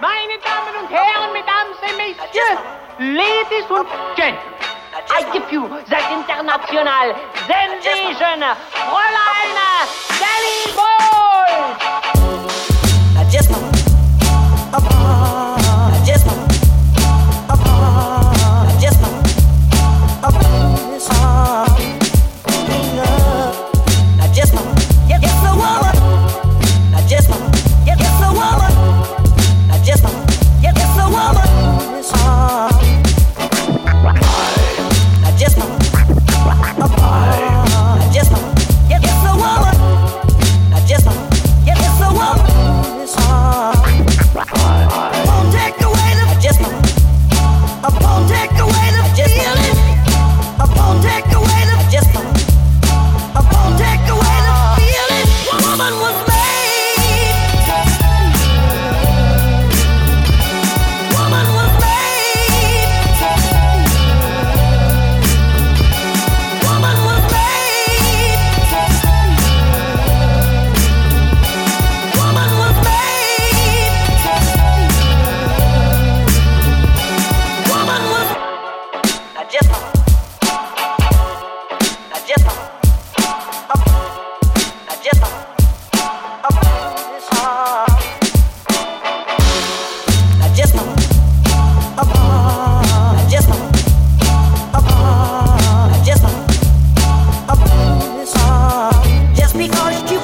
Meine Damen und Herren, Mesdames et Messieurs, Ladies und Gentlemen, I give you that international sensation, Fräulein Sally Just you want